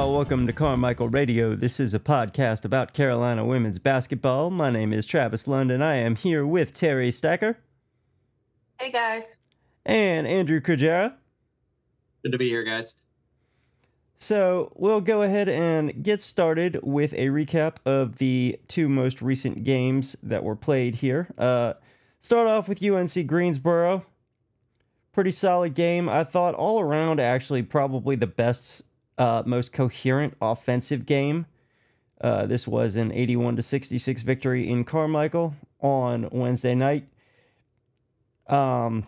Hey, y'all, welcome to Carmichael Radio. This is a podcast about Carolina women's basketball. My name is Travis London. I am here with Terry Stacker Hey guys. and Andrew Kujera. Good to be here, guys. So, we'll go ahead and get started with a recap of the two most recent games that were played here. Uh, start off with UNC Greensboro. Pretty solid game. I thought all around, actually, probably the best, uh, most coherent offensive game. Uh, this was an 81 to 66 victory in Carmichael on Wednesday night. Um,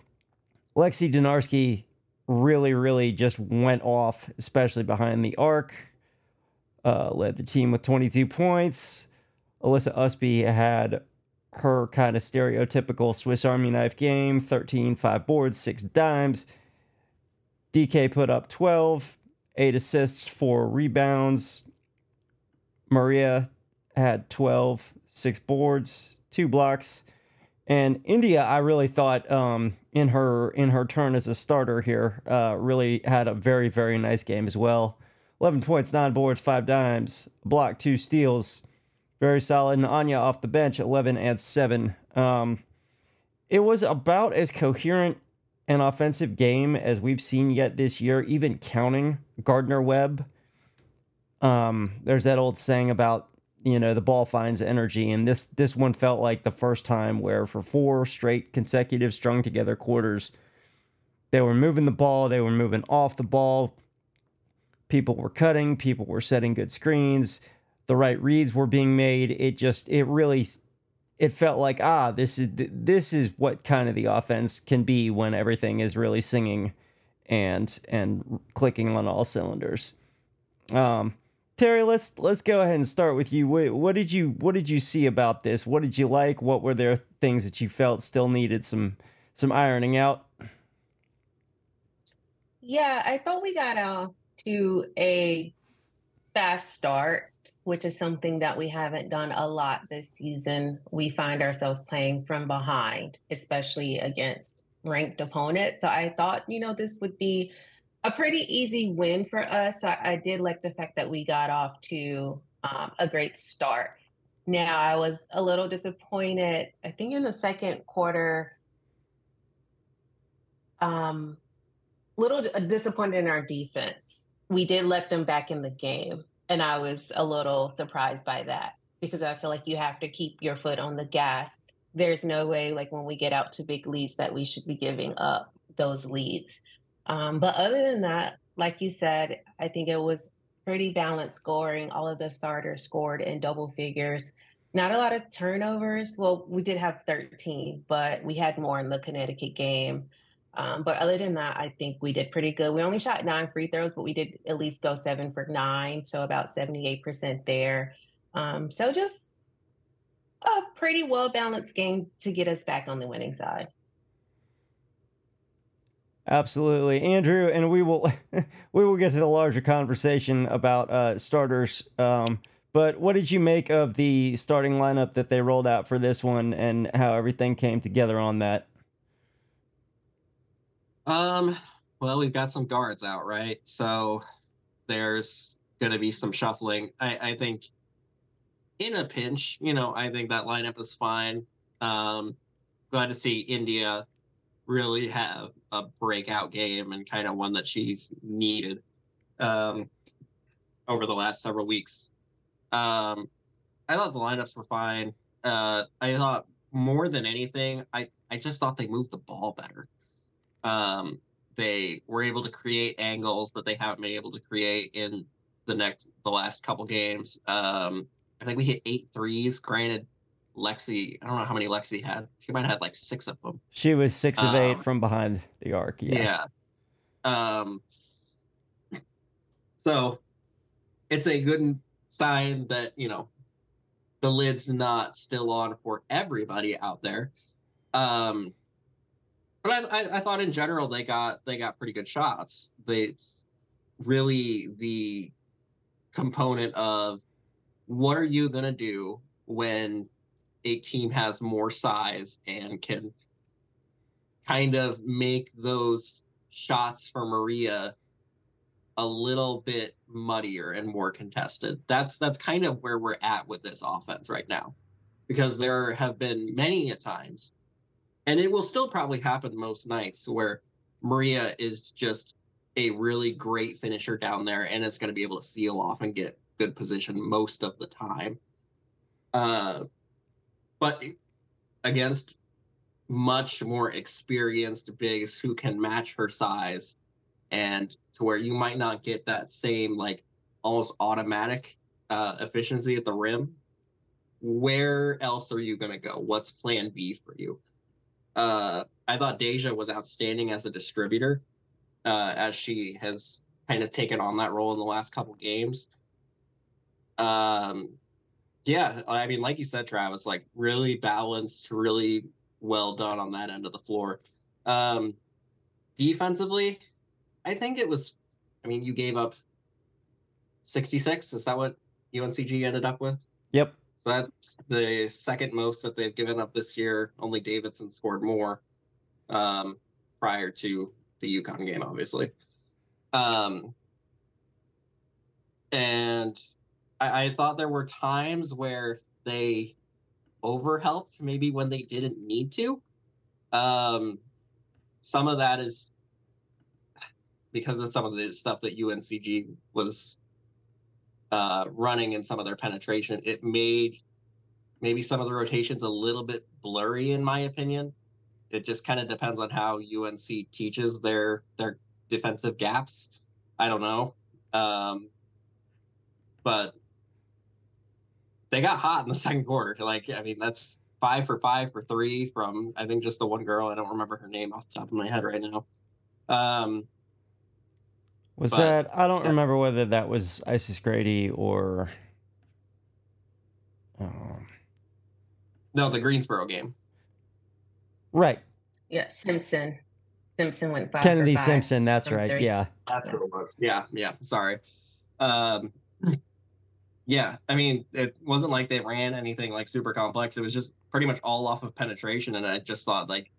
Lexi Donarski really, really just went off, especially behind the arc. Uh, led the team with 22 points. Alyssa Ustby had her kind of stereotypical Swiss Army knife game 13, five boards, six dimes. DK put up 12, eight assists, four rebounds. Maria had 12, six boards, two blocks. And Indya, I really thought um, in her in her turn as a starter here, uh, really had a very very nice game as well. Eleven points, nine boards, five dimes, block, two steals, very solid. And Anya off the bench, eleven and seven. Um, it was about as coherent an offensive game as we've seen yet this year, even counting Gardner Webb. Um, there's that old saying about you know the ball finds energy and this this one felt like the first time where for four straight consecutive strung together quarters they were moving the ball they were moving off the ball people were cutting people were setting good screens the right reads were being made it just it really it felt like ah this is this is what kind of the offense can be when everything is really singing and and clicking on all cylinders um Terry, let's let's go ahead and start with you. What, what did you what did you see about this? What did you like? What were there things that you felt still needed some some ironing out? Yeah, I thought we got off to a fast start, which is something that we haven't done a lot this season. We find ourselves playing from behind, especially against ranked opponents. So I thought, you know, this would be a pretty easy win for us. I, I did like the fact that we got off to um, a great start. Now, I was a little disappointed. I think in the second quarter, um, little disappointed in our defense. We did let them back in the game, and I was a little surprised by that because I feel like you have to keep your foot on the gas. There's no way, like when we get out to big leads, that we should be giving up those leads. Um, but other than that, like you said, I think it was pretty balanced scoring. All of the starters scored in double figures. Not a lot of turnovers. Well, we did have 13, but we had more in the Connecticut game. Um, but other than that, I think we did pretty good. We only shot nine free throws, but we did at least go seven for nine, so about 78% there. Um, so just a pretty well balanced game to get us back on the winning side. Absolutely, Andrew, and we will we will get to the larger conversation about uh, starters. Um, but what did you make of the starting lineup that they rolled out for this one, and how everything came together on that? Um, well, we've got some guards out, right? So there's going to be some shuffling. I, I think in a pinch, you know, I think that lineup is fine. Um, glad to see Indya really have a breakout game and kind of one that she's needed um, over the last several weeks. Um, I thought the lineups were fine. Uh, I thought more than anything, I, I just thought they moved the ball better. Um, they were able to create angles that they haven't been able to create in the next the last couple games. Um, I think we hit eight threes. Granted, Lexi, I don't know how many Lexi had. She might have had like six of them. She was six of eight Um, from behind the arc. Yeah. Yeah. Um. So, it's a good sign that you know the lid's not still on for everybody out there. Um. But I, I, I thought in general they got they got pretty good shots. They really the component of what are you gonna do when a team has more size and can kind of make those shots for Maria a little bit muddier and more contested. That's that's kind of where we're at with this offense right now. Because there have been many a times, and it will still probably happen most nights where Maria is just a really great finisher down there and it's going to be able to seal off and get good position most of the time. Uh, but against much more experienced bigs who can match her size and to where you might not get that same like almost automatic uh, efficiency at the rim where else are you going to go what's plan b for you uh, i thought deja was outstanding as a distributor uh, as she has kind of taken on that role in the last couple games um, yeah i mean like you said travis like really balanced really well done on that end of the floor um, defensively I think it was. I mean, you gave up 66. Is that what UNCG ended up with? Yep. That's the second most that they've given up this year. Only Davidson scored more um, prior to the UConn game, obviously. Um, and I, I thought there were times where they overhelped, maybe when they didn't need to. Um, some of that is because of some of the stuff that UNCG was uh, running and some of their penetration, it made maybe some of the rotations a little bit blurry, in my opinion. It just kind of depends on how UNC teaches their their defensive gaps. I don't know, um, but they got hot in the second quarter. Like, I mean, that's five for five for three from I think just the one girl. I don't remember her name off the top of my head right now. Um, was but, that I don't yeah. remember whether that was Isis Grady or um, No, the Greensboro game. Right. Yeah, Simpson. Simpson went five. Kennedy Simpson, that's right. Three. Yeah. That's what it was. Yeah, yeah. Sorry. Um yeah, I mean, it wasn't like they ran anything like super complex. It was just pretty much all off of penetration. And I just thought like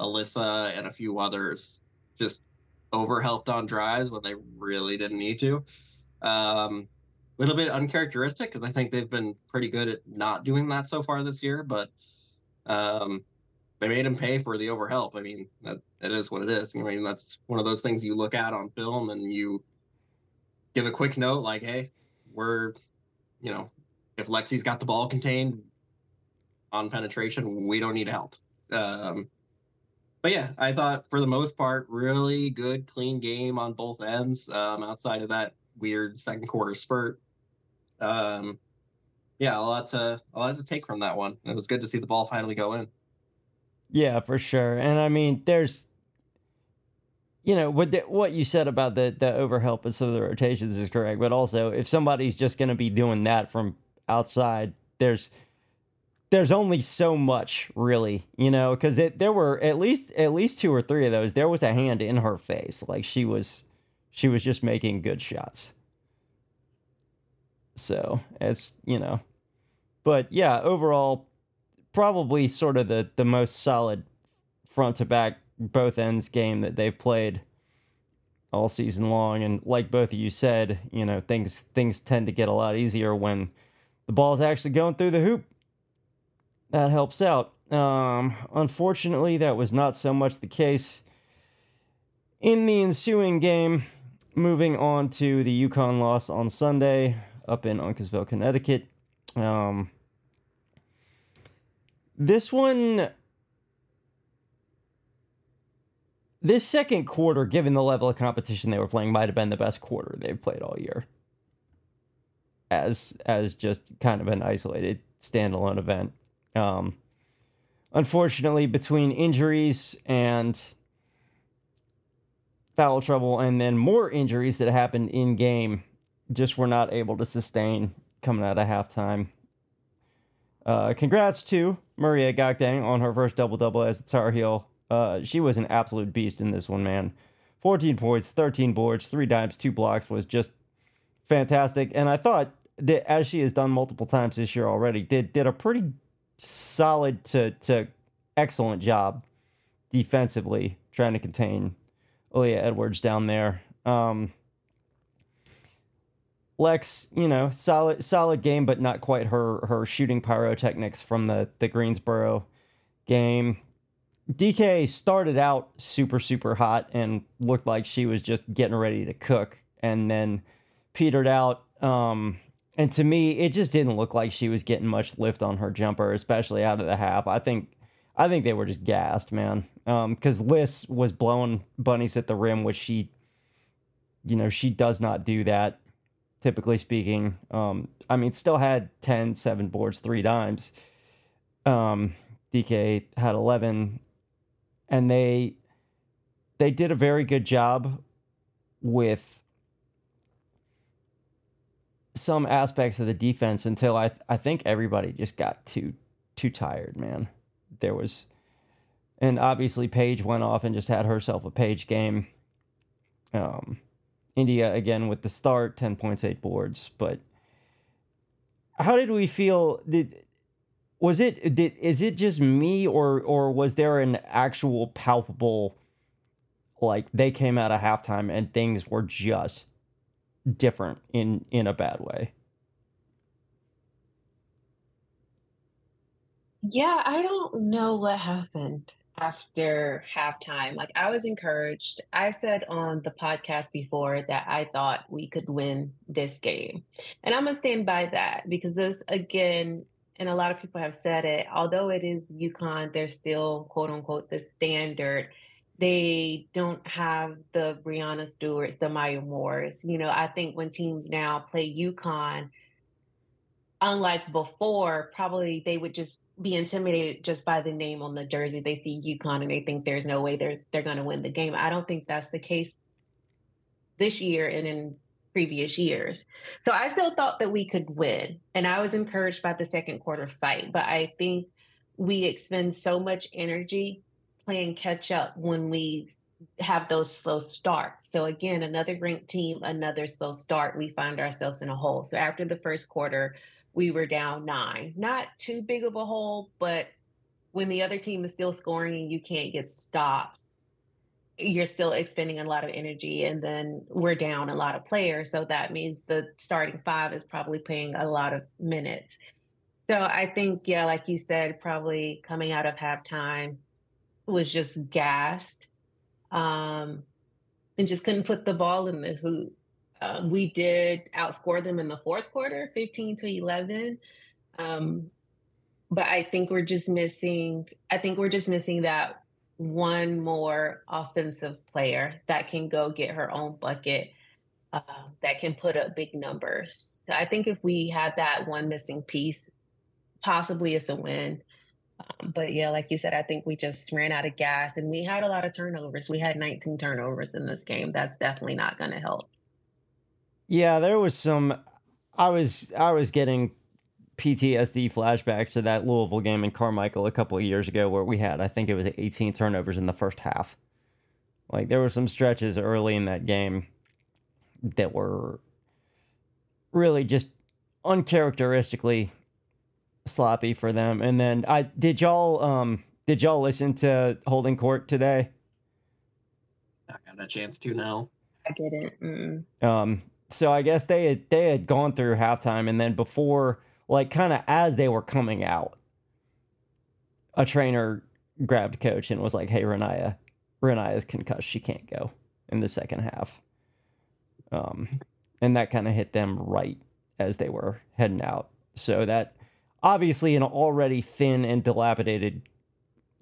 Alyssa and a few others just overhelped on drives when they really didn't need to. Um, a little bit uncharacteristic because I think they've been pretty good at not doing that so far this year, but um, they made him pay for the overhelp. I mean, that it is what it is. I mean, that's one of those things you look at on film and you give a quick note like, hey, we're, you know, if Lexi's got the ball contained on penetration, we don't need help. Um, but yeah, I thought for the most part, really good, clean game on both ends. Um, outside of that weird second quarter spurt, um, yeah, a lot to a lot to take from that one. It was good to see the ball finally go in. Yeah, for sure. And I mean, there's, you know, what the, what you said about the the overhelp and some of the rotations is correct. But also, if somebody's just going to be doing that from outside, there's there's only so much really you know because there were at least at least two or three of those there was a hand in her face like she was she was just making good shots. So it's you know but yeah overall probably sort of the the most solid front to back both ends game that they've played all season long. And like both of you said you know things things tend to get a lot easier when the ball's actually going through the hoop that helps out. Um, unfortunately, that was not so much the case in the ensuing game. Moving on to the UConn loss on Sunday up in Uncasville, Connecticut. Um, this one, this second quarter, given the level of competition they were playing, might have been the best quarter they've played all year. As as just kind of an isolated standalone event. Um, unfortunately, between injuries and foul trouble, and then more injuries that happened in game, just were not able to sustain coming out of halftime. Uh, congrats to Maria Gakdeng on her first double double as a Tar Heel. Uh, she was an absolute beast in this one, man. 14 points, 13 boards, three dimes, two blocks was just fantastic. And I thought that as she has done multiple times this year already, did did a pretty solid to to excellent job defensively trying to contain Aaliyah Edwards down there. Um, Lex, you know, solid solid game, but not quite her her shooting pyrotechnics from the the Greensboro game. DK started out super super hot and looked like she was just getting ready to cook, and then petered out. Um, and to me, it just didn't look like she was getting much lift on her jumper, especially out of the half. I think I think they were just gassed, man. Because um, Liz was blowing bunnies at the rim, which she, you know, she does not do that, typically speaking. Um, I mean, still had 10, 7 boards, three dimes. Um, DK had 11. And they they did a very good job with some aspects of the defense until I I think everybody just got too too tired, man there was, and obviously Paige went off and just had herself a Paige game. Um, Indya again with the start, ten points, eight boards. But how did we feel? Did was it did is it just me or or was there an actual palpable like they came out of halftime and things were just different in in a bad way? Yeah, I don't know what happened after halftime. Like I was encouraged. I said on the podcast before that I thought we could win this game. And I'm gonna stand by that because this again, and a lot of people have said it, although it is UConn, they're still quote unquote the standard. They don't have the Breanna Stewarts, the Maya Moores. You know, I think when teams now play UConn, unlike before, probably they would just be intimidated just by the name on the jersey. They see UConn and they think there's no way they're they're going to win the game. I don't think that's the case this year and in previous years. So I still thought that we could win, and I was encouraged by the second quarter fight. But I think we expend so much energy playing catch up when we have those slow starts. So again, another ranked team, another slow start, we find ourselves in a hole. So after the first quarter, we were down nine. Not too big of a hole, but when the other team is still scoring and you can't get stopped, you're still expending a lot of energy. And then we're down a lot of players. So that means the starting five is probably playing a lot of minutes. So I think, yeah, like you said, probably coming out of halftime was just gassed um, and just couldn't put the ball in the hoop. Um, we did outscore them in the fourth quarter, 15 to 11. Um, but I think we're just missing, I think we're just missing that one more offensive player that can go get her own bucket, uh, that can put up big numbers. I think if we had that one missing piece, possibly it's a win. Um, but yeah, like you said, I think we just ran out of gas and we had a lot of turnovers. We had 19 turnovers in this game. That's definitely not going to help. Yeah, there was some. I was I was getting PTSD flashbacks to that Louisville game in Carmichael a couple of years ago where we had I think it was 18 turnovers in the first half. Like there were some stretches early in that game that were really just uncharacteristically sloppy for them. And then I did y'all um did y'all listen to Holding Court today? I got a chance to now. I didn't. Mm-mm. Um so I guess they had they had gone through halftime, and then before, like, kind of as they were coming out, a trainer grabbed coach and was like, "Hey, Reniya, Reniya's concussed. She can't go in the second half." Um, and that kind of hit them right as they were heading out. So that obviously an already thin and dilapidated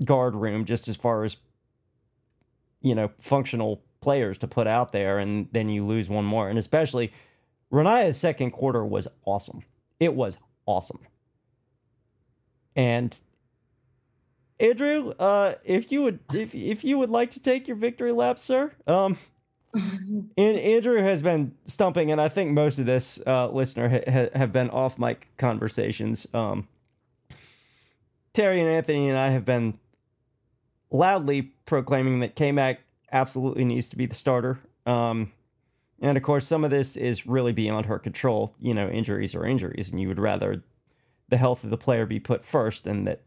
guard room, just as far as you know, functional players to put out there, and then you lose one more. And especially, Reniya's second quarter was awesome. It was awesome. And Andrew, uh, if you would, if if you would like to take your victory lap, sir, um, and Andrew has been stumping, and I think most of this uh, listener ha- ha- have been off mic conversations. Um, Terry and Anthony and I have been loudly proclaiming that K-Mac absolutely needs to be the starter. Um, and of course, some of this is really beyond her control. You know, injuries are injuries, and you would rather the health of the player be put first than that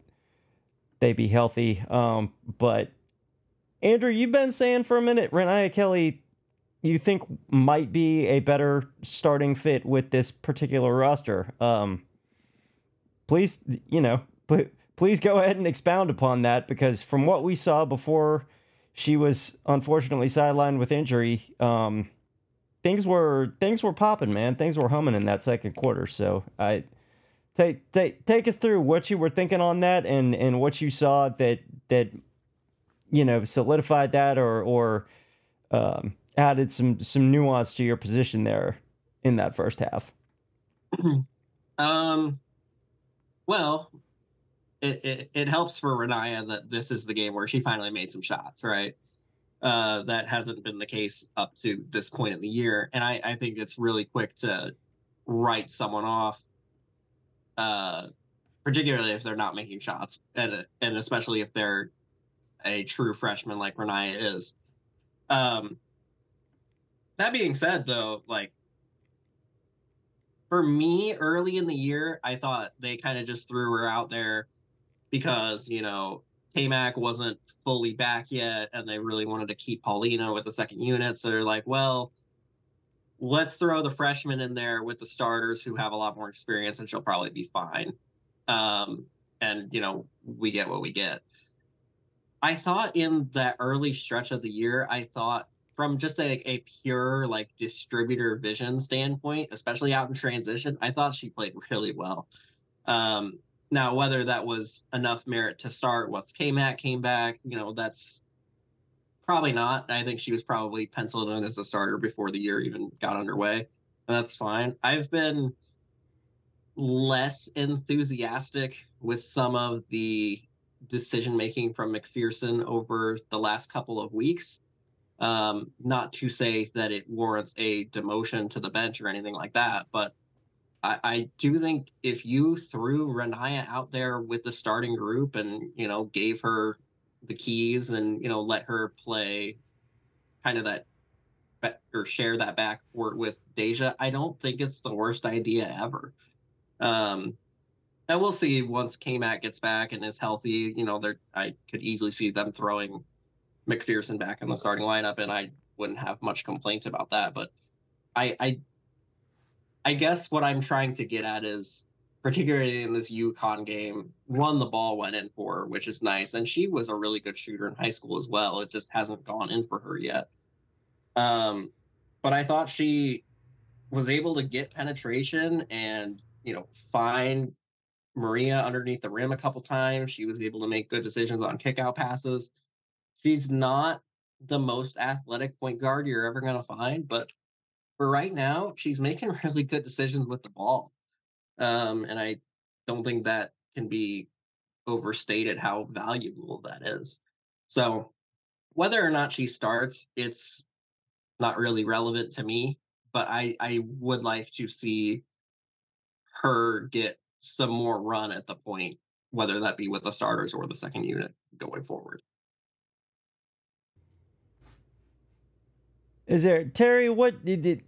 they be healthy. Um, but Andrew, you've been saying for a minute, Reniya Kelly you think might be a better starting fit with this particular roster. Um, please, you know, please go ahead and expound upon that because from what we saw before she was unfortunately sidelined with injury, um, things were things were popping, man. Things were humming in that second quarter. So I take take take us through what you were thinking on that and and what you saw that that you know solidified that or or um, added some some nuance to your position there in that first half. um, well, it, it, it helps for Reniya that this is the game where she finally made some shots, right? Uh, that hasn't been the case up to this point in the year, and I, I think it's really quick to write someone off, uh, particularly if they're not making shots, and and especially if they're a true freshman like Reniya is. Um, that being said, though, like for me, early in the year, I thought they kind of just threw her out there because you know K-Mac wasn't fully back yet, and they really wanted to keep Paulina with the second unit. So they're like, well, let's throw the freshmen in there with the starters who have a lot more experience, and she'll probably be fine. Um, and you know, we get what we get. I thought in that early stretch of the year, I thought from just a, a pure like distributor vision standpoint, especially out in transition, I thought she played really well. Um, now, whether that was enough merit to start once K-Mac came back, you know, that's probably not. I think she was probably penciled in as a starter before the year even got underway. And that's fine. I've been less enthusiastic with some of the decision making from McPherson over the last couple of weeks. Um, not to say that it warrants a demotion to the bench or anything like that, but I, I do think if you threw Reniya out there with the starting group and you know gave her the keys and you know let her play kind of that or share that backcourt with Deja, I don't think it's the worst idea ever. Um, and we'll see once K-Mac gets back and is healthy. You know, there I could easily see them throwing McPherson back in the starting lineup, and I wouldn't have much complaints about that. But I, I I guess what I'm trying to get at is, particularly in this UConn game, one the ball went in for her, which is nice, and she was a really good shooter in high school as well. It just hasn't gone in for her yet. Um, but I thought she was able to get penetration and you know find Maria underneath the rim a couple times. She was able to make good decisions on kickout passes. She's not the most athletic point guard you're ever going to find, but for right now, she's making really good decisions with the ball. Um, and I don't think that can be overstated how valuable that is. So whether or not she starts, it's not really relevant to me, but I, I would like to see her get some more run at the point, whether that be with the starters or the second unit going forward. Is there Terry? What did, did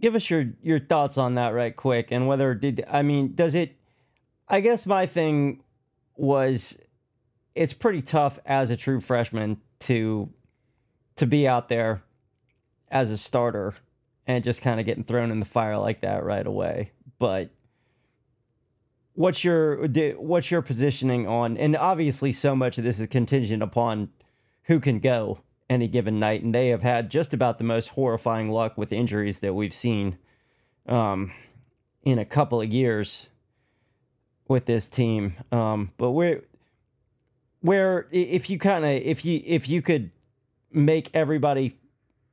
give us your your thoughts on that right quick, and whether did I mean does it? I guess my thing was it's pretty tough as a true freshman to to be out there as a starter and just kind of getting thrown in the fire like that right away. But what's your what's your positioning on? And obviously, so much of this is contingent upon who can go any given night, and they have had just about the most horrifying luck with injuries that we've seen um, in a couple of years with this team. Um, but where, where if you kind of if you if you could make everybody,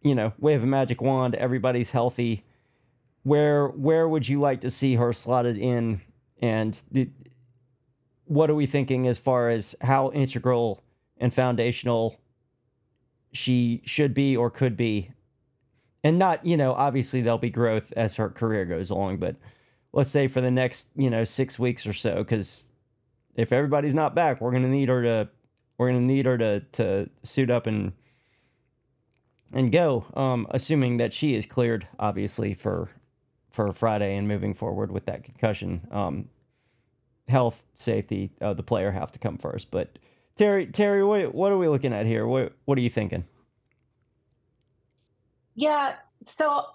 you know, wave a magic wand, everybody's healthy. Where where would you like to see her slotted in, and the, what are we thinking as far as how integral and foundational she should be or could be. And not, you know, obviously there'll be growth as her career goes along, but let's say for the next, you know, six weeks or so, because if everybody's not back, we're gonna need her to we're gonna need her to to suit up and and go. Um, assuming that she is cleared, obviously for for Friday and moving forward with that concussion. Um, health, safety of the player have to come first, but Terry, Terry, what what are we looking at here? What what are you thinking? Yeah, so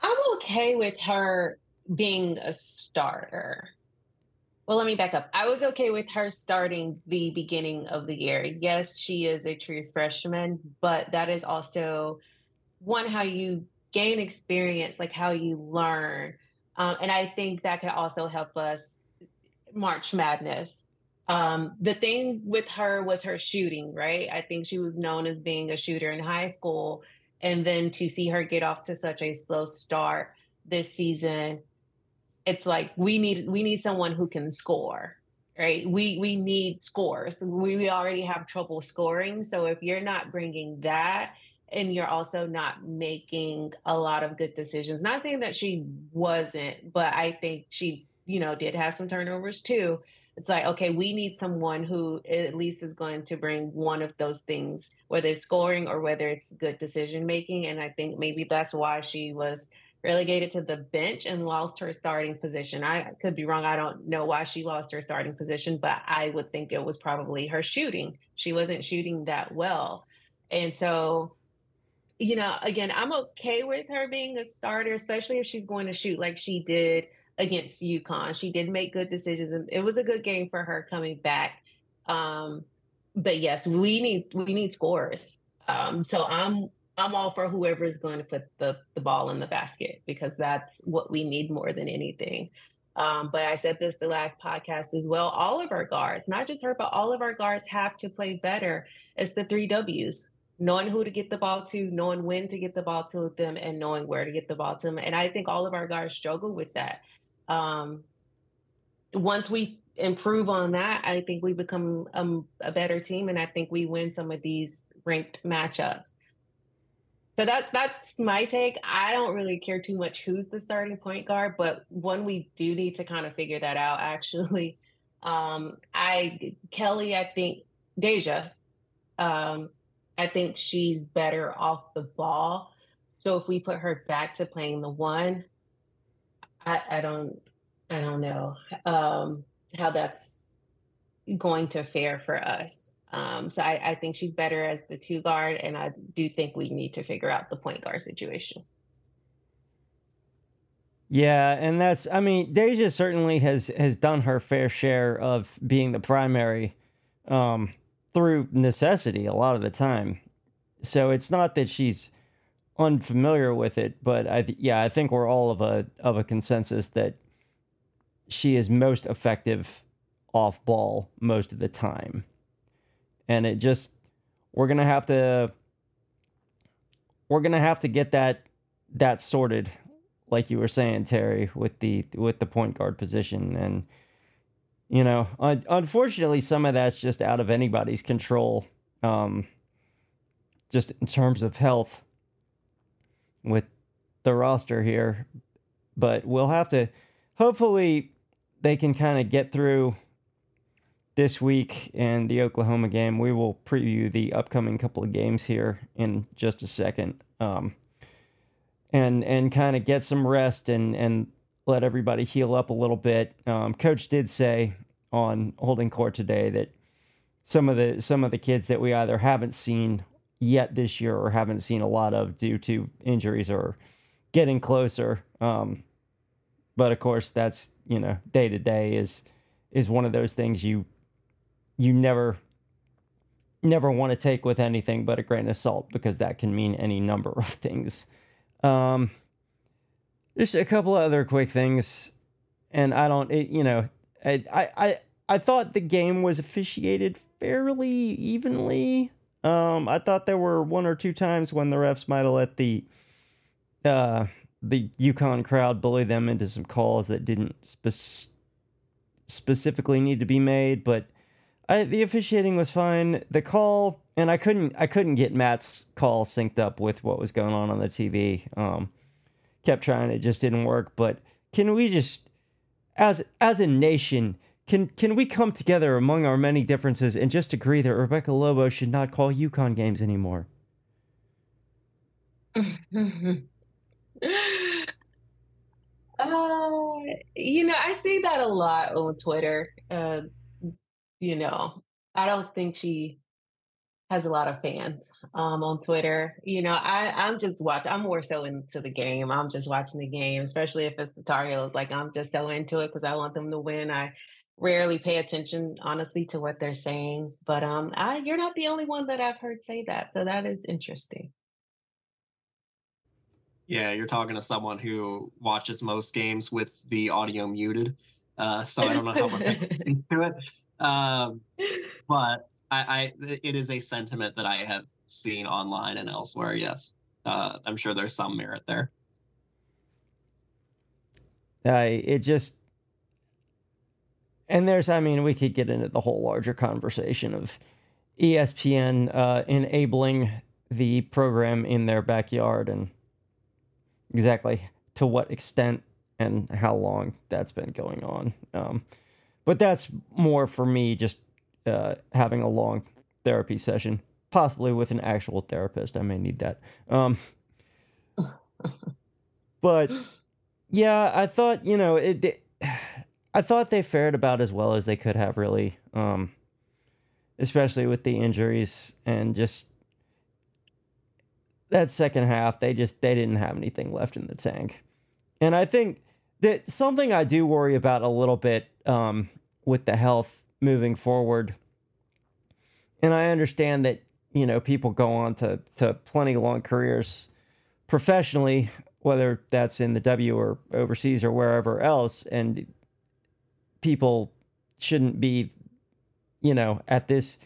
I'm okay with her being a starter. Well, let me back up. I was okay with her starting the beginning of the year. Yes, she is a true freshman, but that is also one how you gain experience, like how you learn. Um, and I think that could also help us March Madness. Um, the thing with her was her shooting, right? I think she was known as being a shooter in high school. And then to see her get off to such a slow start this season, it's like we need we need someone who can score, right? We we need scores. We, we already have trouble scoring. So if you're not bringing that and you're also not making a lot of good decisions, not saying that she wasn't, but I think she, you know, did have some turnovers too it's like okay we need someone who at least is going to bring one of those things whether it's scoring or whether it's good decision making and i think maybe that's why she was relegated to the bench and lost her starting position. I could be wrong i don't know why she lost her starting position but i would think it was probably her shooting. She wasn't shooting that well. And so you know again i'm okay with her being a starter especially if she's going to shoot like she did against UConn. She did make good decisions, and it was a good game for her coming back. Um, but yes, we need we need scores. Um, so I'm I'm all for whoever is going to put the the ball in the basket because that's what we need more than anything. Um, but I said this the last podcast as well. All of our guards, not just her, but all of our guards have to play better. It's the three W's knowing who to get the ball to, knowing when to get the ball to them, and knowing where to get the ball to them. And I think all of our guards struggle with that um, once we improve on that, I think we become um, a better team, and I think we win some of these ranked matchups. So that that's my take. I don't really care too much who's the starting point guard, but one we do need to kind of figure that out. Actually, um, I Kelly, I think Deja, um, I think she's better off the ball. So if we put her back to playing the one, I, I don't I don't know um, how that's going to fare for us. Um, so I, I think she's better as the two guard, and I do think we need to figure out the point guard situation. Yeah, and that's I mean, Deja certainly has has done her fair share of being the primary um through necessity a lot of the time. So it's not that she's unfamiliar with it, but I th- yeah, I think we're all of a of a consensus that she is most effective off ball most of the time. And it just we're going to have to we're going to have to get that that sorted like you were saying Terry with the with the point guard position and you know, un- unfortunately some of that's just out of anybody's control um just in terms of health with the roster here. But we'll have to hopefully they can kind of get through this week and the Oklahoma game. We will preview the upcoming couple of games here in just a second. Um, and and kind of get some rest and and let everybody heal up a little bit. Um, Coach did say on holding court today that some of the some of the kids that we either haven't seen yet this year or haven't seen a lot of due to injuries or getting closer. Um, but of course, that's you know day to day is is one of those things you you never never want to take with anything but a grain of salt because that can mean any number of things. Um, just a couple other quick things, and I don't, it, you know, I, I I thought the game was officiated fairly evenly. Um, I thought there were one or two times when the refs might have let the uh, the UConn crowd bully them into some calls that didn't spe- specifically need to be made, but I, the officiating was fine. The call, and I couldn't I couldn't get Matt's call synced up with what was going on on the TV. Um, kept trying, it just didn't work. But can we just, as as a nation, can can we come together among our many differences and just agree that Rebecca Lobo should not call UConn games anymore? Uh, you know, I see that a lot on Twitter. Uh, you know, I don't think she has a lot of fans um, on Twitter. You know, I I'm just watch. I'm more so into the game. I'm just watching the game, especially if it's the Tar Heels. Like I'm just so into it because I want them to win. I rarely pay attention, honestly, to what they're saying. But um, I you're not the only one that I've heard say that, so that is interesting. Yeah, you're talking to someone who watches most games with the audio muted. Uh, so I don't know how much into it. Um, but I, I, it is a sentiment that I have seen online and elsewhere. Yes, uh, I'm sure there's some merit there. I it just and there's I mean we could get into the whole larger conversation of ESPN uh, enabling the program in their backyard and exactly to what extent and how long that's been going on. Um, but that's more for me just uh, having a long therapy session, possibly with an actual therapist. I may need that. Um, but yeah, I thought you know it, it, I thought they fared about as well as they could have, really. Um, especially with the injuries and just that second half, they just they didn't have anything left in the tank. And I think that something I do worry about a little bit um, with the health moving forward. And I understand that you know people go on to to plenty long careers professionally, whether that's in the W or overseas or wherever else, and people shouldn't be, you know, at this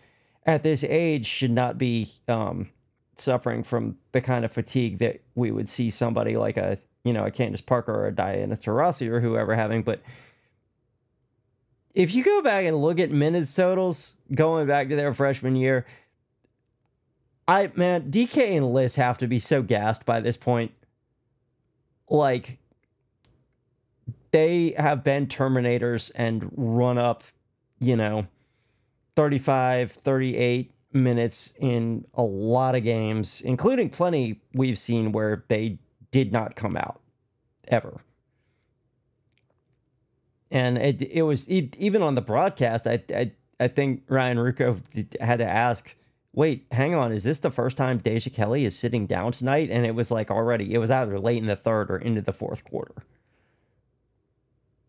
at this age should not be um, suffering from the kind of fatigue that we would see somebody like a you know a Candace Parker or a Diana Taurasi or whoever having, but if you go back and look at minutes totals going back to their freshman year, I man, DK and Liz have to be so gassed by this point. Like they have been terminators and run up, you know, 35, 38 minutes in a lot of games, including plenty we've seen where they did not come out ever and it it was it, even on the broadcast. I, I I think Ryan Ruocco had to ask, "Wait, hang on, is this the first time Deja Kelly is sitting down tonight?" And it was like already, it was either late in the third or into the fourth quarter.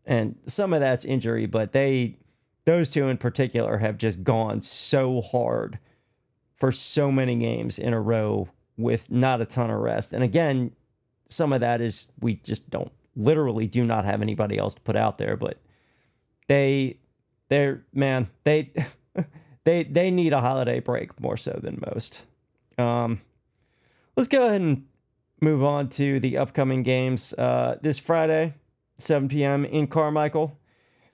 And some of that's injury, but they those two in particular have just gone so hard for so many games in a row with not a ton of rest. And again, some of that is we just don't literally do not have anybody else to put out there, but they they're man, they they they need a holiday break more so than most. Um let's go ahead and move on to the upcoming games. Uh this Friday, 7 p.m. in Carmichael,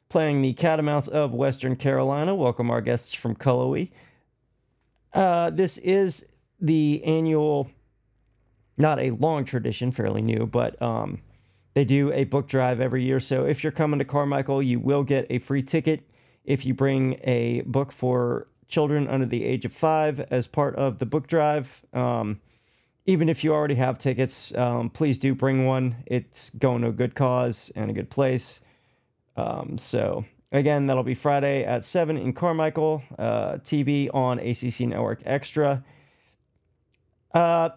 playing the Catamounts of Western Carolina. Welcome our guests from Cullowhee. Uh, this is the annual, not a long tradition, fairly new, but um, they do a book drive every year. So if you're coming to Carmichael, you will get a free ticket if you bring a book for children under the age of five as part of the book drive. Um, even if you already have tickets, um, please do bring one. It's going to a good cause and a good place. Um, so again, that'll be Friday at seven in Carmichael. Uh, TV on ACC Network Extra. Uh,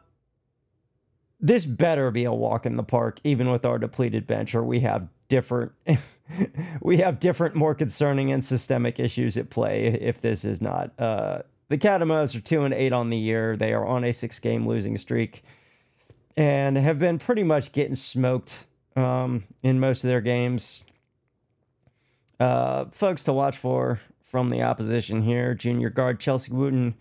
this better be a walk in the park, even with our depleted bench, or we have different we have different, more concerning and systemic issues at play if this is not. Uh, the Catamounts are two and eight on the year. They are on a six game losing streak and have been pretty much getting smoked um, in most of their games. Uh, folks to watch for from the opposition here junior guard Chelsea Wooten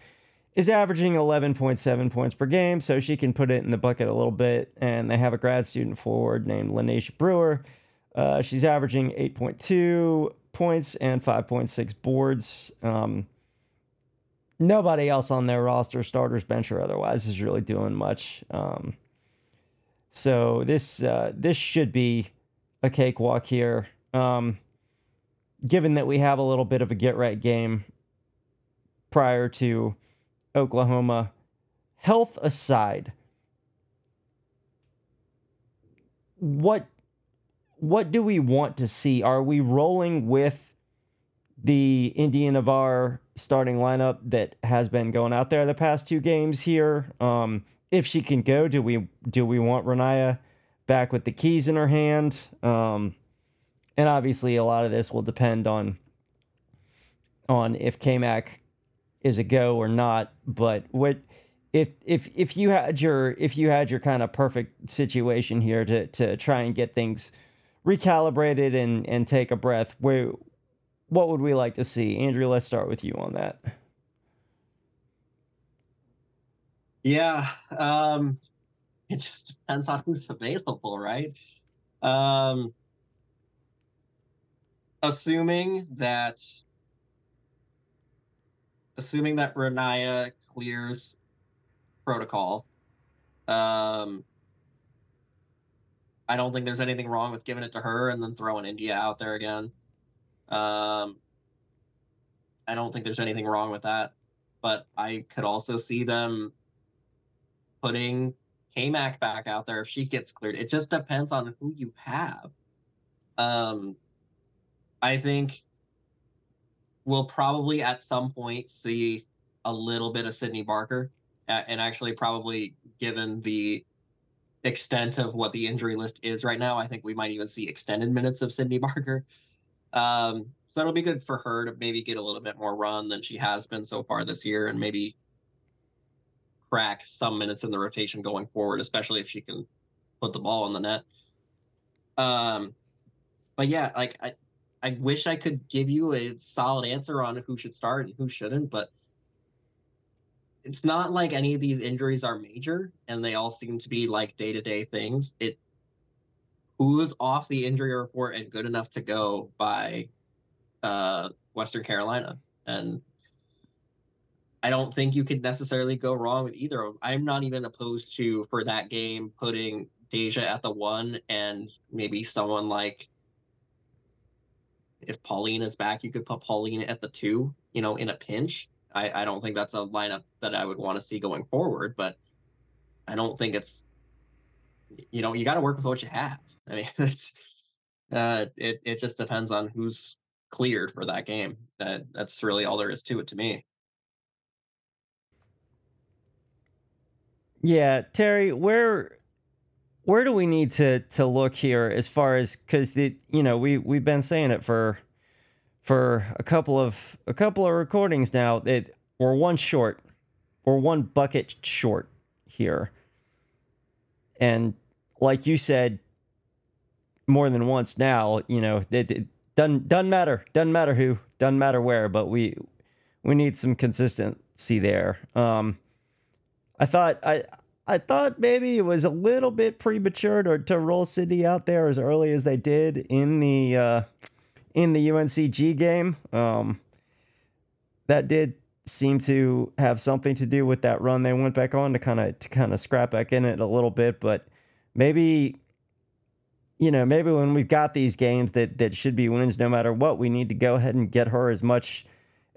is averaging 11.7 points per game, so she can put it in the bucket a little bit. And they have a grad student forward named Lanesha Brewer. Uh, she's averaging 8.2 points and 5.6 boards. Um, nobody else on their roster, starters, bench, or otherwise, is really doing much. Um, so this uh, this should be a cakewalk here. Um, given that we have a little bit of a get right game prior to Oklahoma. Health aside, what what do we want to see? Are we rolling with the Indya Nivar starting lineup that has been going out there the past two games here. Um, if she can go, do we do we want Reniya back with the keys in her hand? Um, and obviously, a lot of this will depend on on if KMac is a go or not. But what if if if you had your if you had your kind of perfect situation here to to try and get things recalibrated and and take a breath, where what would we like to see? Andrew, let's start with you on that. Yeah, um, it just depends on who's available, right? Um, assuming that assuming that Reniya clears protocol, um, I don't think there's anything wrong with giving it to her and then throwing Indya out there again. Um, I don't think there's anything wrong with that, but I could also see them putting KMac back out there if she gets cleared. It just depends on who you have. Um, I think we'll probably at some point see a little bit of Sydney Barker, and actually probably given the extent of what the injury list is right now, I think we might even see extended minutes of Sydney Barker. Um, so it'll be good for her to maybe get a little bit more run than she has been so far this year, and maybe crack some minutes in the rotation going forward, especially if she can put the ball in the net. Um, but yeah, like I, I wish I could give you a solid answer on who should start and who shouldn't, but it's not like any of these injuries are major and they all seem to be like day to day things. It who's off the injury report and good enough to go by uh, Western Carolina. And I don't think you could necessarily go wrong with either of them. I'm not even opposed to, for that game, putting Deja at the one and maybe someone like if Pauline is back, you could put Pauline at the two, you know, in a pinch. I, I don't think that's a lineup that I would want to see going forward, but I don't think it's you know, you got to work with what you have. I mean, it's uh, it it just depends on who's cleared for that game. That that's really all there is to it to me. Yeah, Terry, where where do we need to to look here as far as because the you know we we've been saying it for for a couple of a couple of recordings now that we're one short, we're one bucket short here, and like you said more than once now, you know it, it doesn't doesn't matter doesn't matter who doesn't matter where, but we we need some consistency there. Um, I thought I I thought maybe it was a little bit premature to, to roll City out there as early as they did in the uh, in the UNCG game. Um, that did seem to have something to do with that run they went back on to kind of to kind of scrap back in it a little bit, but maybe you know maybe when we've got these games that that should be wins no matter what, we need to go ahead and get her as much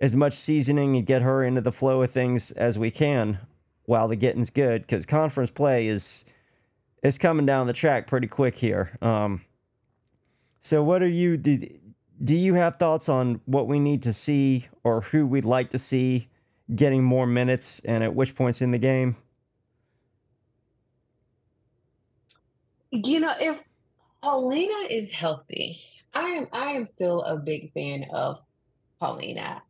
as much seasoning and get her into the flow of things as we can while the getting's good because conference play is is coming down the track pretty quick here. Um, so, what are you? Do, do you have thoughts on what we need to see or who we'd like to see getting more minutes and at which points in the game? You know, if Paulina is healthy, I am I am still a big fan of Paulina.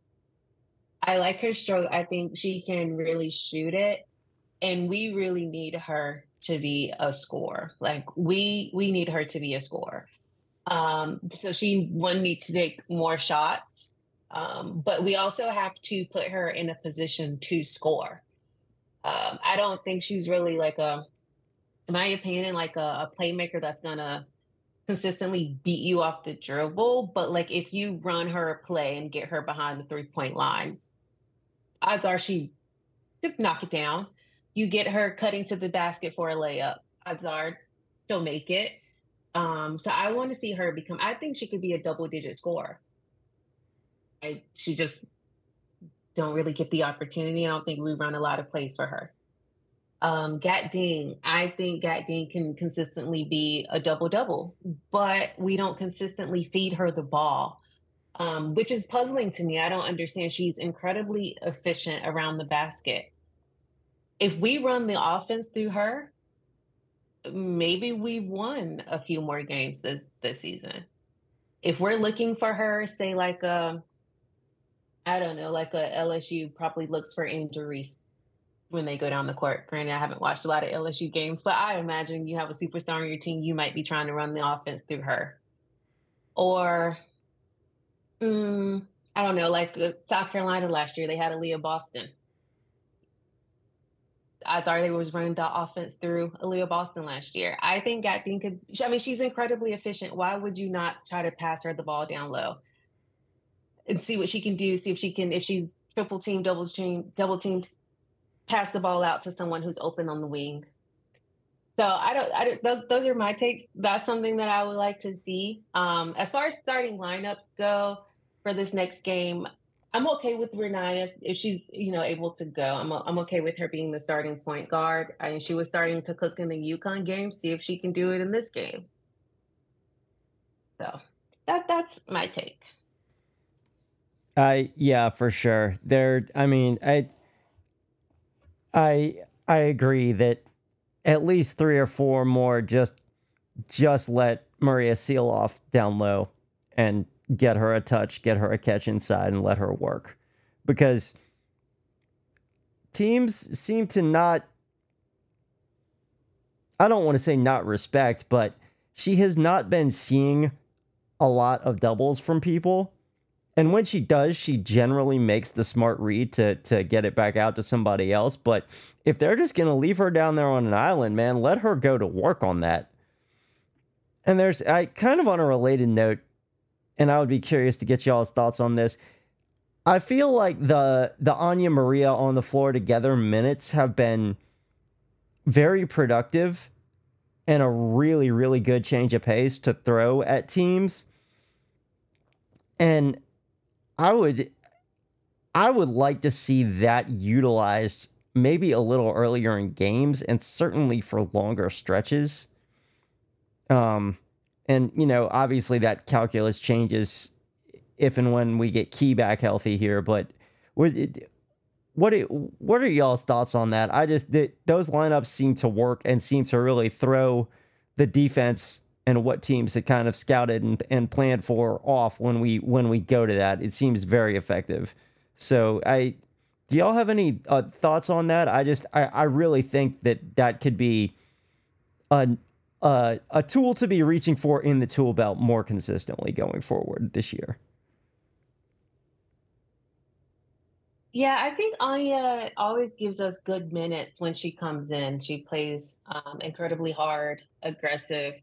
I like her stroke. I think she can really shoot it. And we really need her to be a score. Like we we need her to be a score. Um, so she one needs to take more shots. Um, but we also have to put her in a position to score. Um, I don't think she's really like a, in my opinion, like a, a playmaker that's gonna consistently beat you off the dribble. But like if you run her a play and get her behind the three point line, odds are she knock it down. You get her cutting to the basket for a layup. Odds are she'll make it. Um, so I want to see her become. I think she could be a double digit scorer. I she just don't really get the opportunity. I don't think we run a lot of plays for her. Um, Gakdeng, I think Gakdeng can consistently be a double double, but we don't consistently feed her the ball. um, which is puzzling to me. I don't understand. She's incredibly efficient around the basket. If we run the offense through her, maybe we've won a few more games this this season. If we're looking for her, say like a, um, I don't know, like a LSU probably looks for injuries when they go down the court. Granted, I haven't watched a lot of LSU games, but I imagine you have a superstar on your team, you might be trying to run the offense through her. Or Mm, I don't know, like uh, South Carolina last year, they had Aliyah Boston. Odds are they was running the offense through Aliyah Boston last year. I think Gakdeng could. I mean, she's incredibly efficient. Why would you not try to pass her the ball down low and see what she can do? See if she can, if she's triple team, double team, double teamed, pass the ball out to someone who's open on the wing. So I don't, I don't, those, those are my takes. That's something that I would like to see. Um, as far as starting lineups go, for this next game, I'm okay with Reniya if she's you know able to go. I'm I'm okay with her being the starting point guard. I mean, she was starting to cook in the UConn game. See if she can do it in this game. So that that's my take. I yeah, for sure. There. I mean, I I I agree that at least three or four more just just let Maria seal off down low and get her a touch, get her a catch inside, and let her work. Because teams seem to not, I don't want to say not respect, but she has not been seeing a lot of doubles from people. And when she does, she generally makes the smart read to to get it back out to somebody else. But if they're just gonna leave her down there on an island, man, let her go to work on that. And there's I kind of on a related note, and I would be curious to get y'all's thoughts on this. I feel like the the Anya Maria on the floor together minutes have been very productive and a really really good change of pace to throw at teams. And I would I would like to see that utilized maybe a little earlier in games and certainly for longer stretches. Um and you know obviously that calculus changes if and when we get key back healthy here but what what what are y'all's thoughts on that? I just those lineups seem to work and seem to really throw the defense and what teams had kind of scouted and, and planned for off when we when we go to that. It seems very effective. So i do y'all have any uh, thoughts on that? I just I, I really think that that could be a, uh, a tool to be reaching for in the tool belt more consistently going forward this year. Yeah, I think Anya always gives us good minutes when she comes in. She plays um, incredibly hard, aggressive.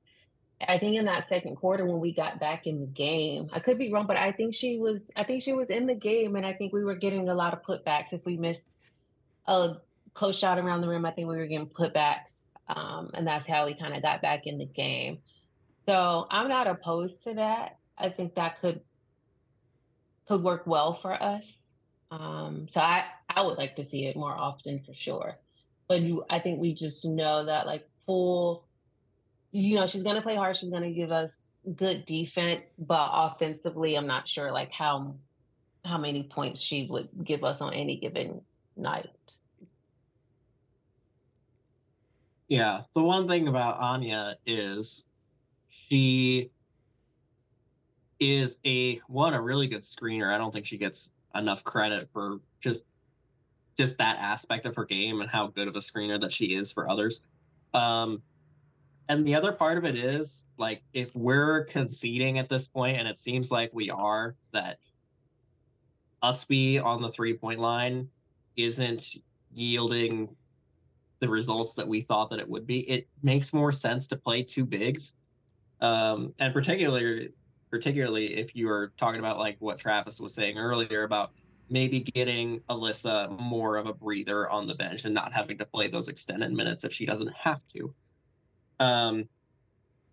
I think in that second quarter when we got back in the game, I could be wrong, but I think she was. I think she was in the game, and I think we were getting a lot of putbacks. If we missed a close shot around the rim, I think we were getting putbacks. Um, and that's how we kind of got back in the game. So I'm not opposed to that. I think that could could work well for us. Um, so I I would like to see it more often for sure. But you, I think we just know that like full, you know, she's gonna play hard. She's gonna give us good defense, but offensively, I'm not sure like how how many points she would give us on any given night. Yeah, the one thing about Anya is she is a one a really good screener. I don't think she gets enough credit for just just that aspect of her game and how good of a screener that she is for others. Um and the other part of it is like if we're conceding at this point and it seems like we are that Ustby on the three point line isn't yielding the results that we thought that it would be. It makes more sense to play two bigs, um, and particularly particularly if you are talking about like what Travis was saying earlier about maybe getting Alyssa more of a breather on the bench and not having to play those extended minutes if she doesn't have to. Um,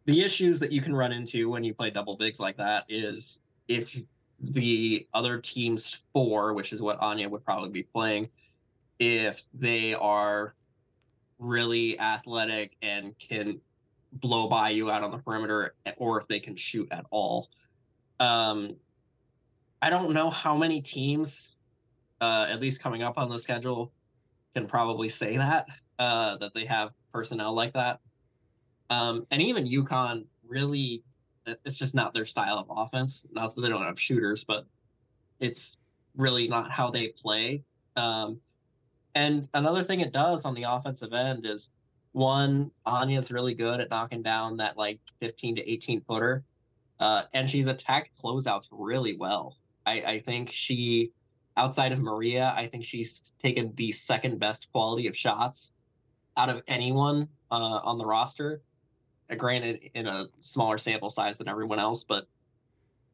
the issues that you can run into when you play double bigs like that is if the other team's four, which is what Anya would probably be playing, if they are really athletic and can blow by you out on the perimeter, or if they can shoot at all. Um, I don't know how many teams, uh, at least coming up on the schedule, can probably say that uh, that they have personnel like that. Um, and even UConn really, it's just not their style of offense. Not that they don't have shooters, but it's really not how they play. Um, and another thing it does on the offensive end is one, Anya's really good at knocking down that like 15 to 18 footer. Uh, and she's attacked closeouts really well. I, I think she, outside of Maria, I think she's taken the second best quality of shots out of anyone uh, on the roster. Uh, granted, in a smaller sample size than everyone else, but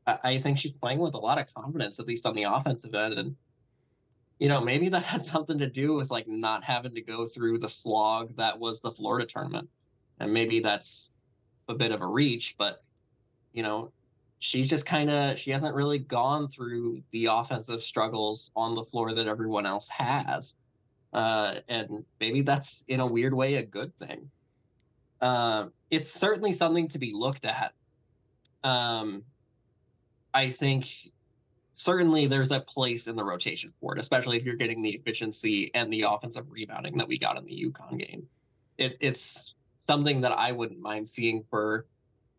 I, I think she's playing with a lot of confidence, at least on the offensive end. And you know, maybe that had something to do with like not having to go through the slog that was the Florida tournament. And maybe that's a bit of a reach, but you know, she's just kind of she hasn't really gone through the offensive struggles on the floor that everyone else has. Uh, and maybe that's in a weird way a good thing. Uh, it's certainly something to be looked at. Um, I think certainly there's a place in the rotation for it, especially if you're getting the efficiency and the offensive rebounding that we got in the UConn game. It, it's something that I wouldn't mind seeing for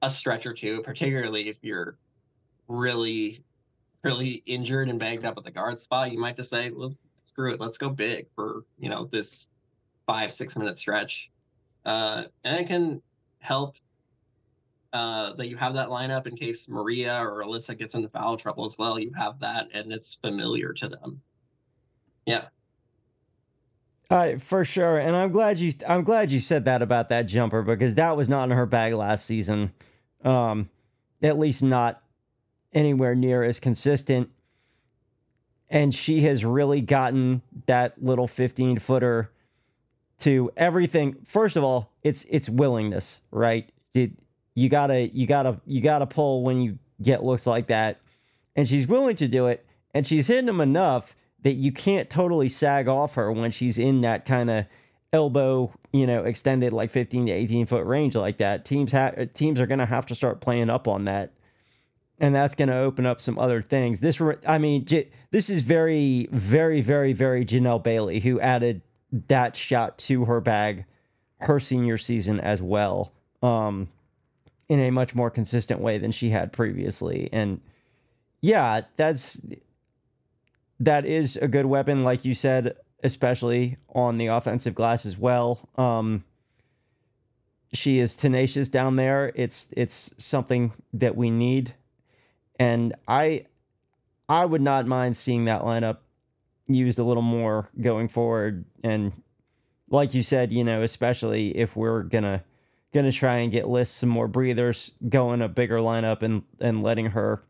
a stretch or two, particularly if you're really, really injured and banged up at the guard spot. You might just say, well, screw it, let's go big for, you know, this five, six minute stretch. Uh, and it can help uh, that you have that lineup in case Maria or Alyssa gets into foul trouble as well. You have that, and it's familiar to them. Yeah. Uh, for sure, and I'm glad you. I'm glad you said that about that jumper because that was not in her bag last season. Um, at least not anywhere near as consistent. And she has really gotten that little 15 footer to everything. First of all, it's it's willingness, right? It, you gotta you gotta you gotta pull when you get looks like that, and she's willing to do it, and she's hitting them enough that you can't totally sag off her when she's in that kind of elbow, you know, extended like 15 to 18 foot range like that. Teams have teams are gonna have to start playing up on that, and that's gonna open up some other things. This, I mean, J- this is very, very, very, very Janelle Bailey who added that shot to her bag her senior season as well. Um, in a much more consistent way than she had previously. And yeah, that's that is a good weapon, like you said, especially on the offensive glass as well. Um, she is tenacious down there. It's it's something that we need, and I I would not mind seeing that lineup used a little more going forward. And like you said, you know, especially if we're gonna gonna try and get Liz some more breathers, going a bigger lineup and and letting her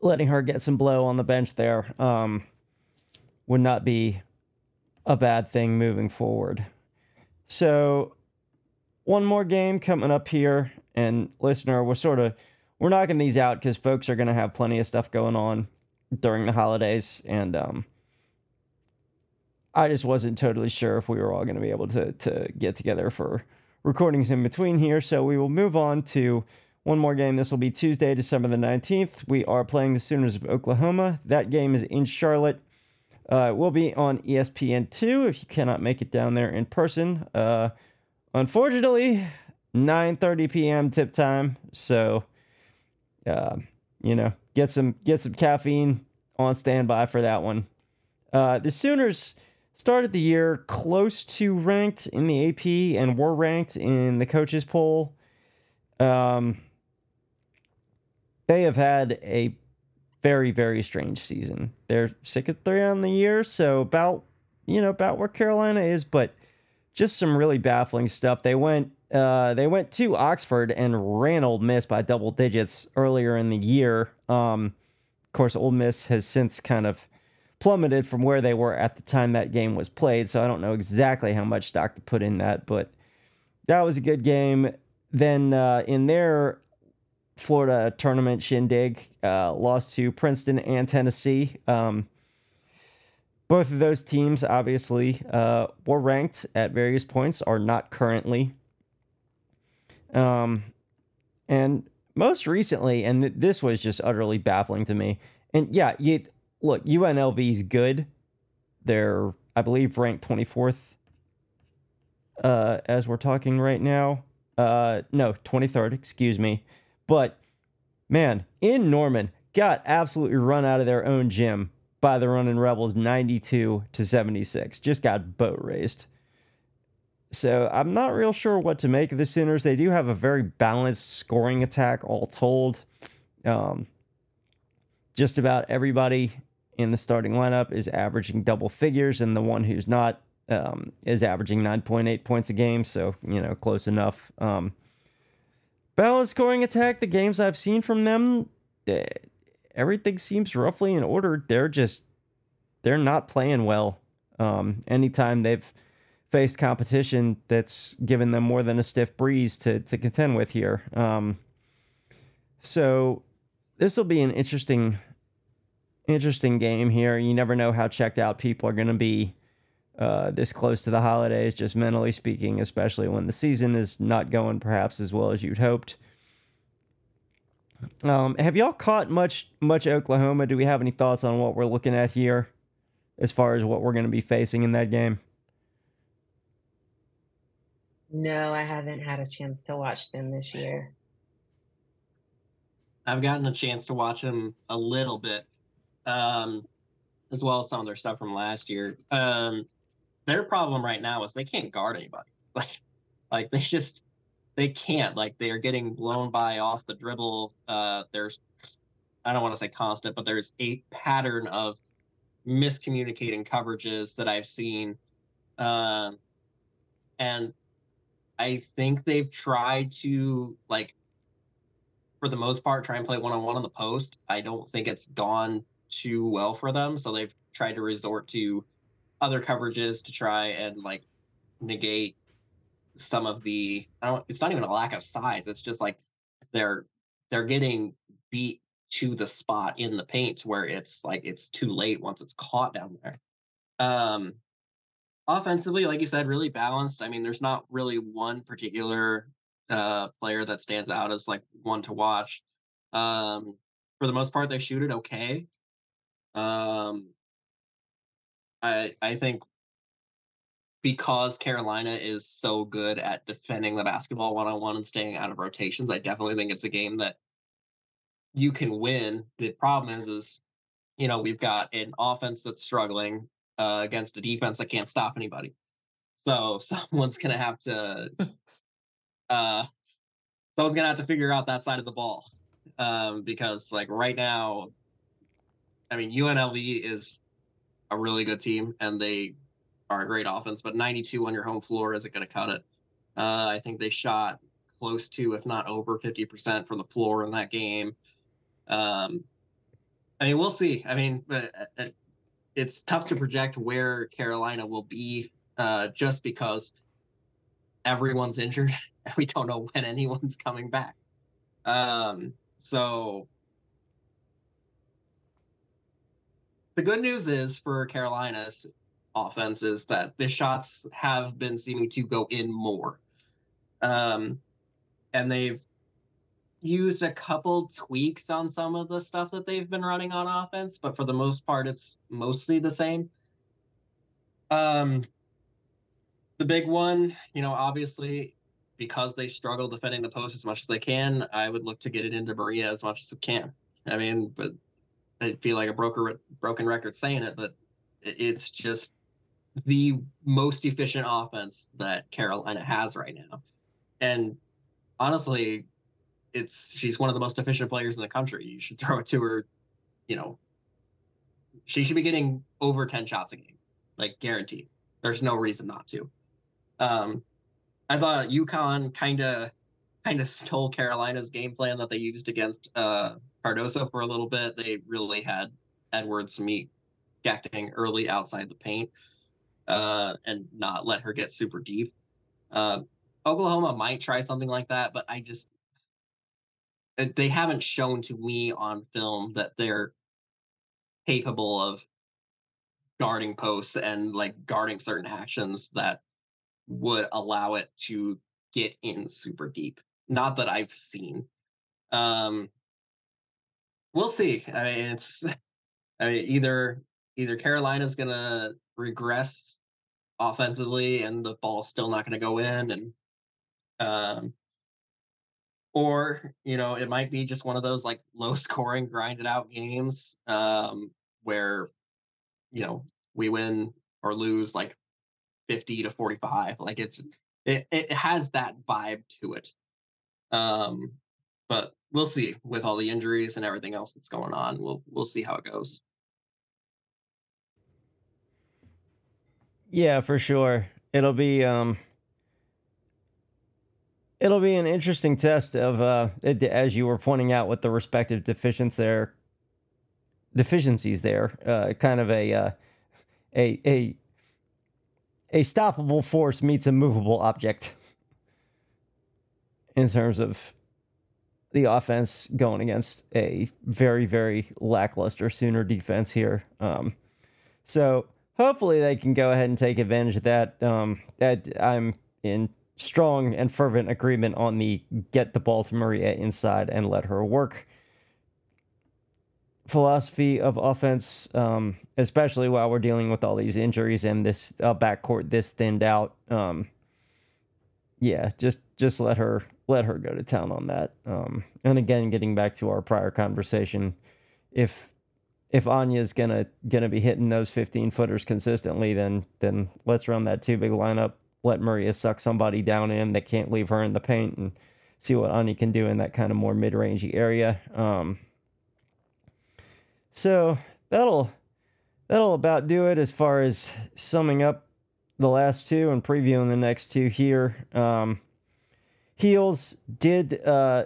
letting her get some blow on the bench there um, would not be a bad thing moving forward. So one more game coming up here, and listener, we're sort of we're knocking these out because folks are gonna have plenty of stuff going on during the holidays, and um, I just wasn't totally sure if we were all going to be able to to get together for recordings in between here. So we will move on to one more game. This will be Tuesday, December the 19th. We are playing the Sooners of Oklahoma. That game is in Charlotte. Uh, it will be on ESPN2 if you cannot make it down there in person. Uh, unfortunately, 9:30 p.m. tip time. So, uh, you know, get some get some caffeine on standby for that one. Uh, the Sooners started the year close to ranked in the AP and were ranked in the coaches poll. Um, they have had a very very strange season. They're sick at three on the year, so about you know about where Carolina is, but just some really baffling stuff. They went uh, they went to Oxford and ran Ole Miss by double digits earlier in the year. Um, of course, Ole Miss has since kind of plummeted from where they were at the time that game was played. So I don't know exactly how much stock to put in that, but that was a good game. Then uh, in their Florida tournament shindig, uh, lost to Princeton and Tennessee. Um, both of those teams obviously uh, were ranked at various points, are not currently. Um, and most recently, and th- this was just utterly baffling to me. And yeah, you look, UNLV is good. They're, I believe, ranked 24th uh, as we're talking right now. Uh, no, 23rd, excuse me. But man, in Norman, got absolutely run out of their own gym by the Running Rebels 92 to 76. Just got boat raced. So I'm not real sure what to make of the Sooners. They do have a very balanced scoring attack, all told. Um, just about everybody in the starting lineup is averaging double figures, and the one who's not um, is averaging 9.8 points a game. So, you know, close enough. Um, balanced scoring attack, the games I've seen from them, eh, everything seems roughly in order. They're just, they're not playing well. Um, anytime they've faced competition that's given them more than a stiff breeze to, to contend with here. Um, so this will be an interesting, interesting game here. You never know how checked out people are going to be uh, this close to the holidays, just mentally speaking, especially when the season is not going perhaps as well as you'd hoped. Um, have y'all caught much much Oklahoma? Do we have any thoughts on what we're looking at here, as far as what we're going to be facing in that game? No, I haven't had a chance to watch them this year. I've gotten a chance to watch them a little bit, um, as well as some of their stuff from last year. Um, their problem right now is they can't guard anybody. Like, like they just they can't. Like they are getting blown by off the dribble. Uh, there's I don't want to say constant, but there's a pattern of miscommunicating coverages that I've seen, um, and I think they've tried to like for the most part try and play one on one on the post. I don't think it's gone too well for them, so they've tried to resort to other coverages to try and like negate some of the I don't it's not even a lack of size. It's just like they're they're getting beat to the spot in the paint where it's like it's too late once it's caught down there. Um offensively, like you said, really balanced. I mean, there's not really one particular uh player that stands out as like one to watch. Um for the most part they shoot it okay. Um I I think because Carolina is so good at defending the basketball one on one and staying out of rotations, I definitely think it's a game that you can win. The problem is, is you know we've got an offense that's struggling uh, against a defense that can't stop anybody. So someone's gonna have to, uh, someone's gonna have to figure out that side of the ball, um, because like right now, I mean UNLV is a really good team and they are a great offense, but 92 on your home floor isn't going to cut it. Uh, I think they shot close to, if not over 50% from the floor in that game. Um, I mean, we'll see. I mean, but uh, it's tough to project where Carolina will be uh, just because everyone's injured and we don't know when anyone's coming back. Um, so the good news is for Carolina's offense is that the shots have been seeming to go in more. Um, and they've used a couple tweaks on some of the stuff that they've been running on offense, but for the most part, it's mostly the same. Um, the big one, you know, obviously, because they struggle defending the post as much as they can, I would look to get it into Maria as much as it can. I mean, but I feel like a broker broken record saying it, but it's just the most efficient offense that Carolina has right now. And honestly, it's she's one of the most efficient players in the country. You should throw it to her, you know. She should be getting over 10 shots a game, like guaranteed. There's no reason not to. Um, I thought UConn kind of kind of stole Carolina's game plan that they used against uh, Cardoso for a little bit. They really had Edwards meet Gakdeng early outside the paint uh, and not let her get super deep. Uh, Oklahoma might try something like that, but I just uh, they haven't shown to me on film that they're capable of guarding posts and like guarding certain actions that would allow it to get in super deep. Not that I've seen. Um, we'll see. I mean, it's I mean, either either Carolina's gonna regress offensively and the ball's still not gonna go in, and um, or you know, it might be just one of those like low scoring, grinded out games um, where you know we win or lose like 50 to 45 like it's it, it has that vibe to it um but we'll see with all the injuries and everything else that's going on we'll we'll see how it goes Yeah, for sure. It'll be um it'll be an interesting test of uh it- as you were pointing out with the respective deficiencies there deficiencies there. Uh kind of a uh a a a stoppable force meets a movable object in terms of the offense going against a very very lackluster Sooner defense here. Um so hopefully they can go ahead and take advantage of that. Um, that I'm in strong and fervent agreement on the get the ball to Maria inside and let her work philosophy of offense, um, especially while we're dealing with all these injuries and this uh, backcourt this thinned out. Um, yeah, just just let her let her go to town on that. Um, and again, getting back to our prior conversation, if if Anya's gonna gonna be hitting those 15 footers consistently, then then let's run that two big lineup. Let Maria suck somebody down in that can't leave her in the paint and see what Anya can do in that kind of more mid rangey area. Um, so that'll that'll about do it as far as summing up the last two and previewing the next two here. Um, Heels did uh,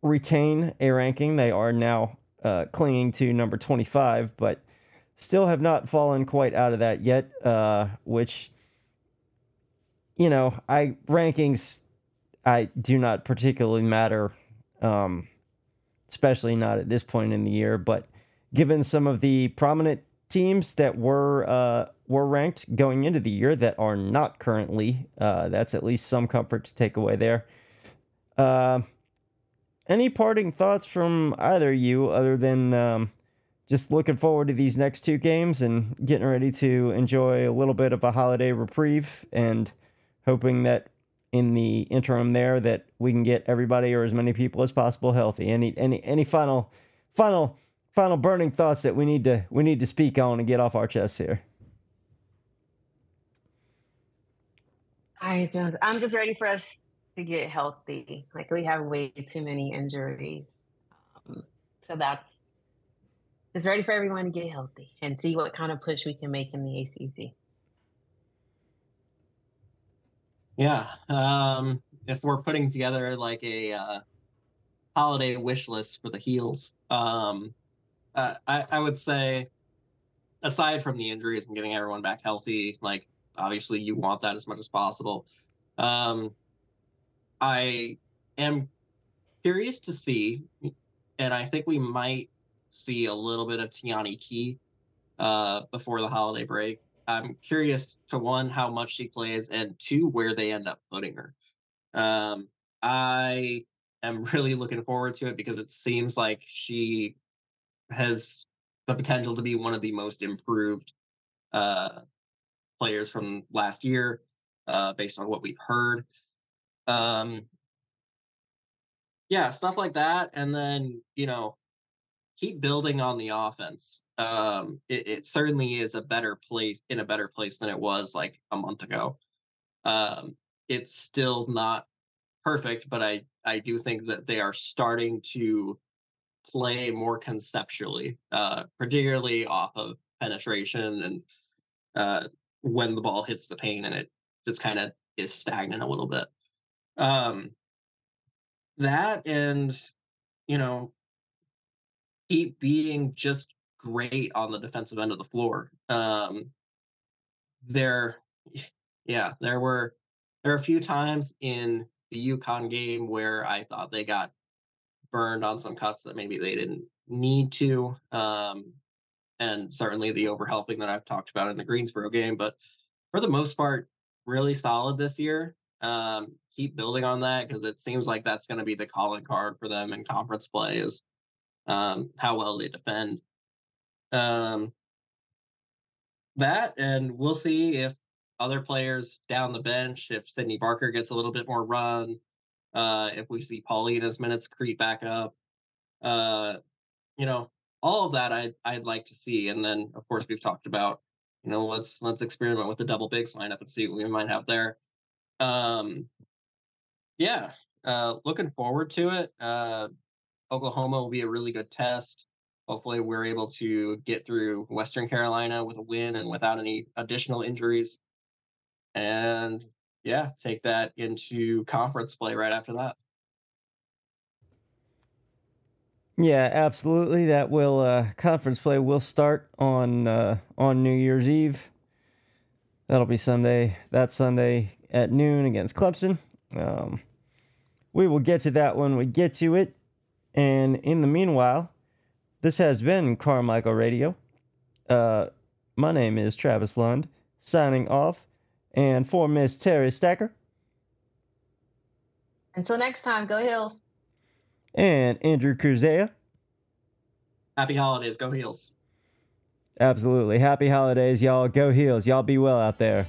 retain a ranking. They are now uh, clinging to number 25, but still have not fallen quite out of that yet, uh, which, you know, I rankings, I do not particularly matter, um, especially not at this point in the year, but given some of the prominent teams that were uh, were ranked going into the year that are not currently, uh, that's at least some comfort to take away there. Uh, any parting thoughts from either you other than um, just looking forward to these next two games and getting ready to enjoy a little bit of a holiday reprieve and hoping that in the interim there that we can get everybody or as many people as possible healthy any any any final final final burning thoughts that we need to we need to speak on and get off our chests here I just, I'm just ready for us to get healthy. Like we have way too many injuries. Um, so that's just ready for everyone to get healthy and see what kind of push we can make in the ACC. Yeah. Um, if we're putting together like a uh, holiday wish list for the heels, um, uh, I, I would say, aside from the injuries and getting everyone back healthy, like obviously you want that as much as possible. Um, I am curious to see, and I think we might see a little bit of Teonni Key uh, before the holiday break. I'm curious to one how much she plays, and two where they end up putting her. Um, I am really looking forward to it because it seems like she has the potential to be one of the most improved uh, players from last year, uh, based on what we've heard. Um, yeah, stuff like that, and then you know, keep building on the offense. Um, it, it certainly is a better place in a better place than it was like a month ago. Um, it's still not perfect, but I I do think that they are starting to play more conceptually, uh, particularly off of penetration and uh, when the ball hits the paint and it just kind of is stagnant a little bit. Um, that and you know keep being just great on the defensive end of the floor. Um, there, yeah, there were there are a few times in the UConn game where I thought they got burned on some cuts that maybe they didn't need to. Um, and certainly the overhelping that I've talked about in the Greensboro game. But for the most part, really solid this year. Um, keep building on that because it seems like that's going to be the calling card for them in conference play is um, how well they defend. Um, that, and we'll see if other players down the bench, if Sydney Barker gets a little bit more run, uh, if we see Paulina's minutes creep back up, uh, you know, all of that I'd I'd like to see. And then of course we've talked about, you know, let's let's experiment with the double bigs lineup and see what we might have there. Um, yeah, uh, looking forward to it. Uh, Oklahoma will be a really good test. Hopefully, we're able to get through Western Carolina with a win and without any additional injuries. And yeah, take that into conference play right after that. Yeah, absolutely. That will uh, conference play will start on uh, on New Year's Eve. That'll be Sunday. That Sunday at noon against Clemson. Um, we will get to that when we get to it. And in the meanwhile, this has been Carmichael Radio. Uh, my name is Travis Lund, signing off. And for Miss Terry Stacker. Until next time, go Heels. And Andrew Cruzea. Happy holidays. Go Heels. Absolutely. Happy holidays, y'all. Go Heels. Y'all be well out there.